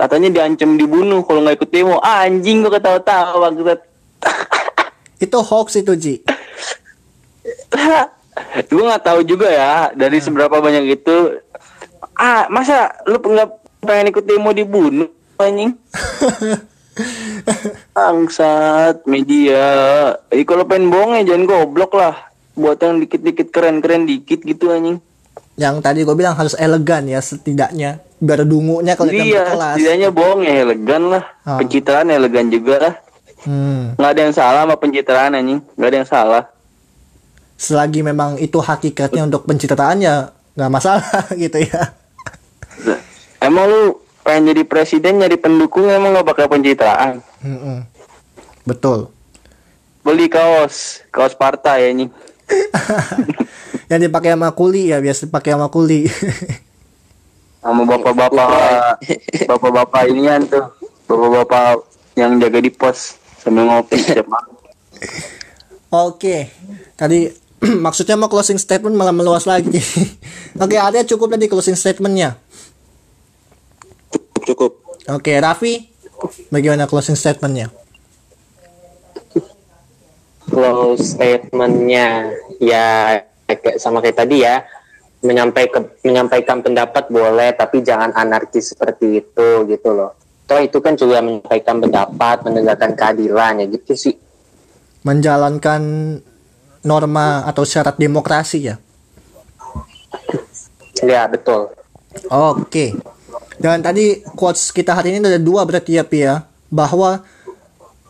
katanya diancam dibunuh kalau nggak ikut demo ah, anjing gua ketawa-tawa gitu Itu hoax itu Ji. (laughs) gue nggak tahu juga ya dari seberapa banyak itu. Ah masa lu nggak pengen ikut demo dibunuh anjing? (laughs) Bangsat media. Eh, kalau pengen bohong ya jangan goblok lah. Buat yang dikit-dikit keren-keren dikit gitu anjing. Yang tadi gue bilang harus elegan ya setidaknya. Biar dungunya kalau iya berkelas. setidaknya bohong ya elegan lah. Ah. pencitraan elegan juga lah. Hmm. nggak ada yang salah sama pencitraan anjing. Nggak ada yang salah Selagi memang itu hakikatnya untuk pencitraan ya nggak masalah (laughs) gitu ya. emang lu pengen jadi presiden nyari pendukung emang nggak bakal pencitraan Mm-mm. Betul. beli kaos kaos partai ya ini (laughs) Yang dipakai sama kuli ya biasa dipakai sama kuli. (laughs) sama bapak-bapak bapak-bapak inian tuh bapak-bapak yang jaga di pos sambil ngopi setiap malam Oke, tadi (clears throat) maksudnya mau closing statement malah meluas lagi. (laughs) Oke, ada cukup tadi closing statementnya. Cukup, cukup. Oke, Raffi, bagaimana closing statementnya? Close statementnya ya kayak sama kayak tadi ya menyampaikan menyampaikan pendapat boleh tapi jangan anarkis seperti itu gitu loh toh itu kan juga menyampaikan pendapat menegakkan keadilan ya gitu sih menjalankan norma atau syarat demokrasi ya. ya betul Oke. Dan tadi quotes kita hari ini ada dua berarti ya Pia bahwa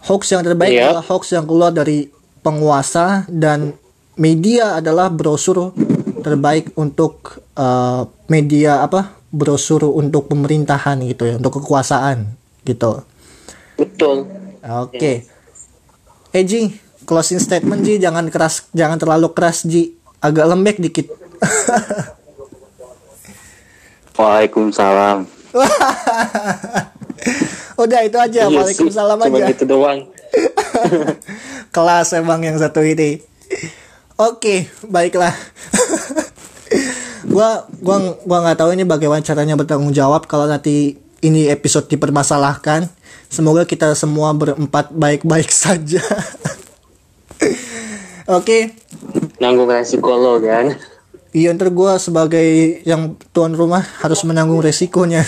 hoax yang terbaik Iya. adalah hoax yang keluar dari penguasa dan media adalah brosur terbaik untuk uh, media apa brosur untuk pemerintahan gitu ya untuk kekuasaan gitu. betul Oke. Eh Ji, closing statement Ji jangan keras jangan terlalu keras Ji agak lembek dikit. (laughs) Waalaikumsalam. (laughs) Udah itu aja. Iya sih, Waalaikumsalam cuma aja. gitu doang (laughs) Kelas emang yang satu ini. Oke, baiklah. gua gua gua nggak tahu ini bagaimana caranya bertanggung jawab kalau nanti ini episode dipermasalahkan. Semoga kita semua berempat baik-baik saja. Oke, nanggung resiko lo kan iya ntar gue sebagai yang tuan rumah harus menanggung resikonya.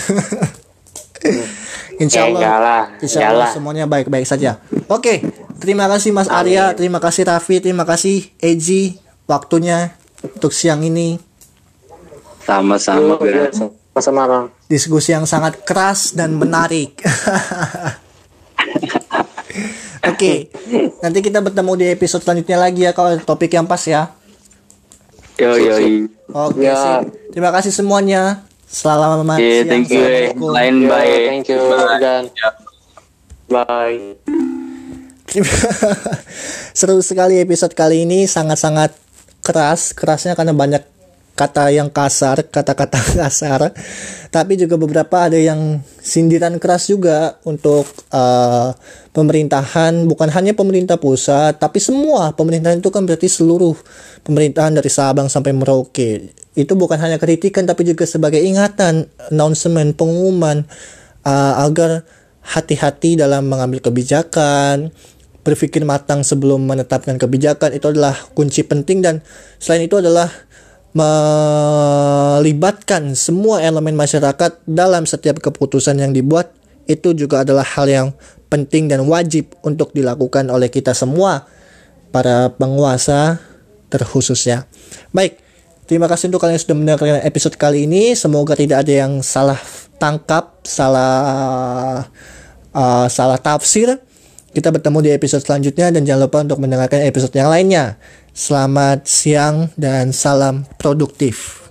Insya Ya, Allah, enggak lah, insya Allah lah. semuanya baik-baik saja. Oke, terima kasih Mas Arya, terima kasih Raffi, terima kasih Eji waktunya untuk siang ini. Sama-sama, Bro. sama Bang. Diskusi yang sangat keras dan menarik. (laughs) Oke, nanti kita bertemu di episode selanjutnya lagi ya kalau topik yang pas ya. Yo, yo, yo. Oke, Ya. sip. terima kasih semuanya. Selamat Yeah, siang. thank you. eh. Lain Yo, bye. thank you Bye. dan bye (laughs) Seru sekali episode kali ini sangat-sangat keras, kerasnya karena banyak kata yang kasar, kata-kata (laughs) kasar. Tapi juga beberapa ada yang sindiran keras juga untuk eh, pemerintahan, bukan hanya pemerintah pusat, tapi semua pemerintahan itu kan berarti seluruh pemerintahan dari Sabang sampai Merauke. Itu bukan hanya kritikan tapi juga sebagai ingatan, announcement, pengumuman eh, agar hati-hati dalam mengambil kebijakan, berpikir matang sebelum menetapkan kebijakan itu adalah kunci penting dan selain itu adalah melibatkan semua elemen masyarakat dalam setiap keputusan yang dibuat itu juga adalah hal yang penting dan wajib untuk dilakukan oleh kita semua para penguasa terkhususnya. Baik, terima kasih untuk kalian yang sudah mendengarkan episode kali ini. Semoga tidak ada yang salah tangkap, salah uh, salah tafsir. Kita bertemu di episode selanjutnya dan jangan lupa untuk mendengarkan episode yang lainnya. Selamat siang dan salam produktif.